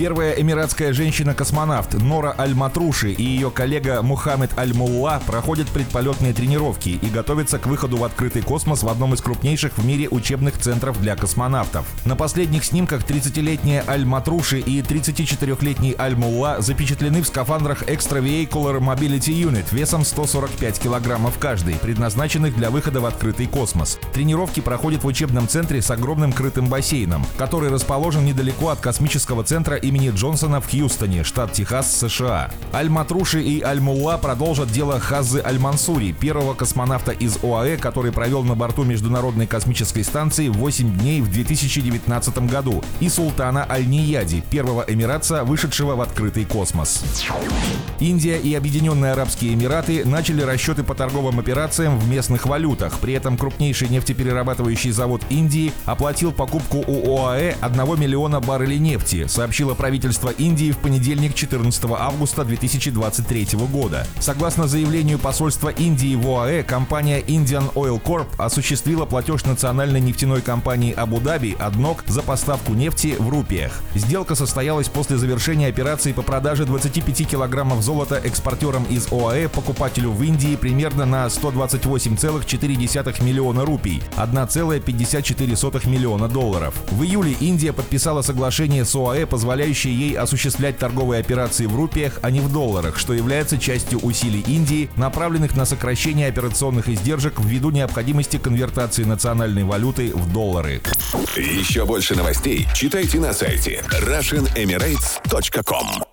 Первая эмиратская женщина-космонавт Нора Аль-Матруши и ее коллега Мухаммед Аль-Мулла проходят предполетные тренировки и готовятся к выходу в открытый космос в одном из крупнейших в мире учебных центров для космонавтов. На последних снимках 30-летняя Аль-Матруши и 34-летний Аль-Мулла запечатлены в скафандрах Extravehicular Mobility Unit весом 145 килограммов каждый, предназначенных для выхода в открытый космос. Тренировки проходят в учебном центре с огромным крытым бассейном, который расположен недалеко от космического центра и имени Джонсона в Хьюстоне, штат Техас, США. Аль-Матруши и Аль-Мулла продолжат дело Хазы Аль-Мансури, первого космонавта из ОАЭ, который провел на борту Международной космической станции 8 дней в 2019 году, и Султана Аль-Нияди, первого эмиратца, вышедшего в открытый космос. Индия и Объединенные Арабские Эмираты начали расчеты по торговым операциям в местных валютах. При этом крупнейший нефтеперерабатывающий завод Индии оплатил покупку у ОАЭ 1 миллиона баррелей нефти, сообщила правительство Индии в понедельник 14 августа 2023 года. Согласно заявлению посольства Индии в ОАЭ, компания Indian Oil Corp осуществила платеж национальной нефтяной компании Абу-Даби «Аднок» за поставку нефти в рупиях. Сделка состоялась после завершения операции по продаже 25 килограммов золота экспортерам из ОАЭ покупателю в Индии примерно на 128,4 миллиона рупий, 1,54 миллиона долларов. В июле Индия подписала соглашение с ОАЭ, позволяющее позволяющие ей осуществлять торговые операции в рупиях, а не в долларах, что является частью усилий Индии, направленных на сокращение операционных издержек ввиду необходимости конвертации национальной валюты в доллары. Еще больше новостей читайте на сайте RussianEmirates.com